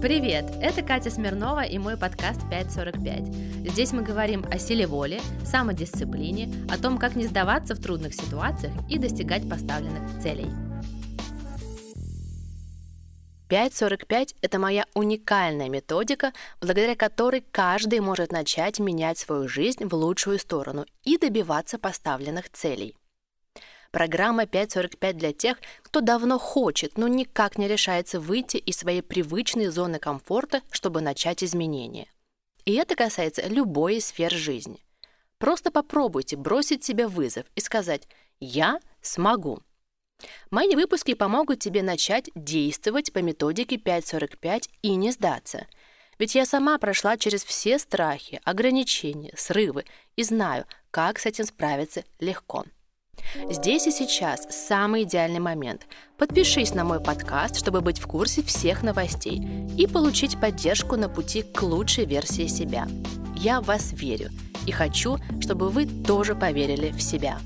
Привет! Это Катя Смирнова и мой подкаст 545. Здесь мы говорим о силе воли, самодисциплине, о том, как не сдаваться в трудных ситуациях и достигать поставленных целей. 5.45 – это моя уникальная методика, благодаря которой каждый может начать менять свою жизнь в лучшую сторону и добиваться поставленных целей. Программа 5.45 для тех, кто давно хочет, но никак не решается выйти из своей привычной зоны комфорта, чтобы начать изменения. И это касается любой сферы жизни. Просто попробуйте бросить себе вызов и сказать «Я смогу». Мои выпуски помогут тебе начать действовать по методике 5.45 и не сдаться. Ведь я сама прошла через все страхи, ограничения, срывы и знаю, как с этим справиться легко. Здесь и сейчас самый идеальный момент. Подпишись на мой подкаст, чтобы быть в курсе всех новостей и получить поддержку на пути к лучшей версии себя. Я в вас верю и хочу, чтобы вы тоже поверили в себя.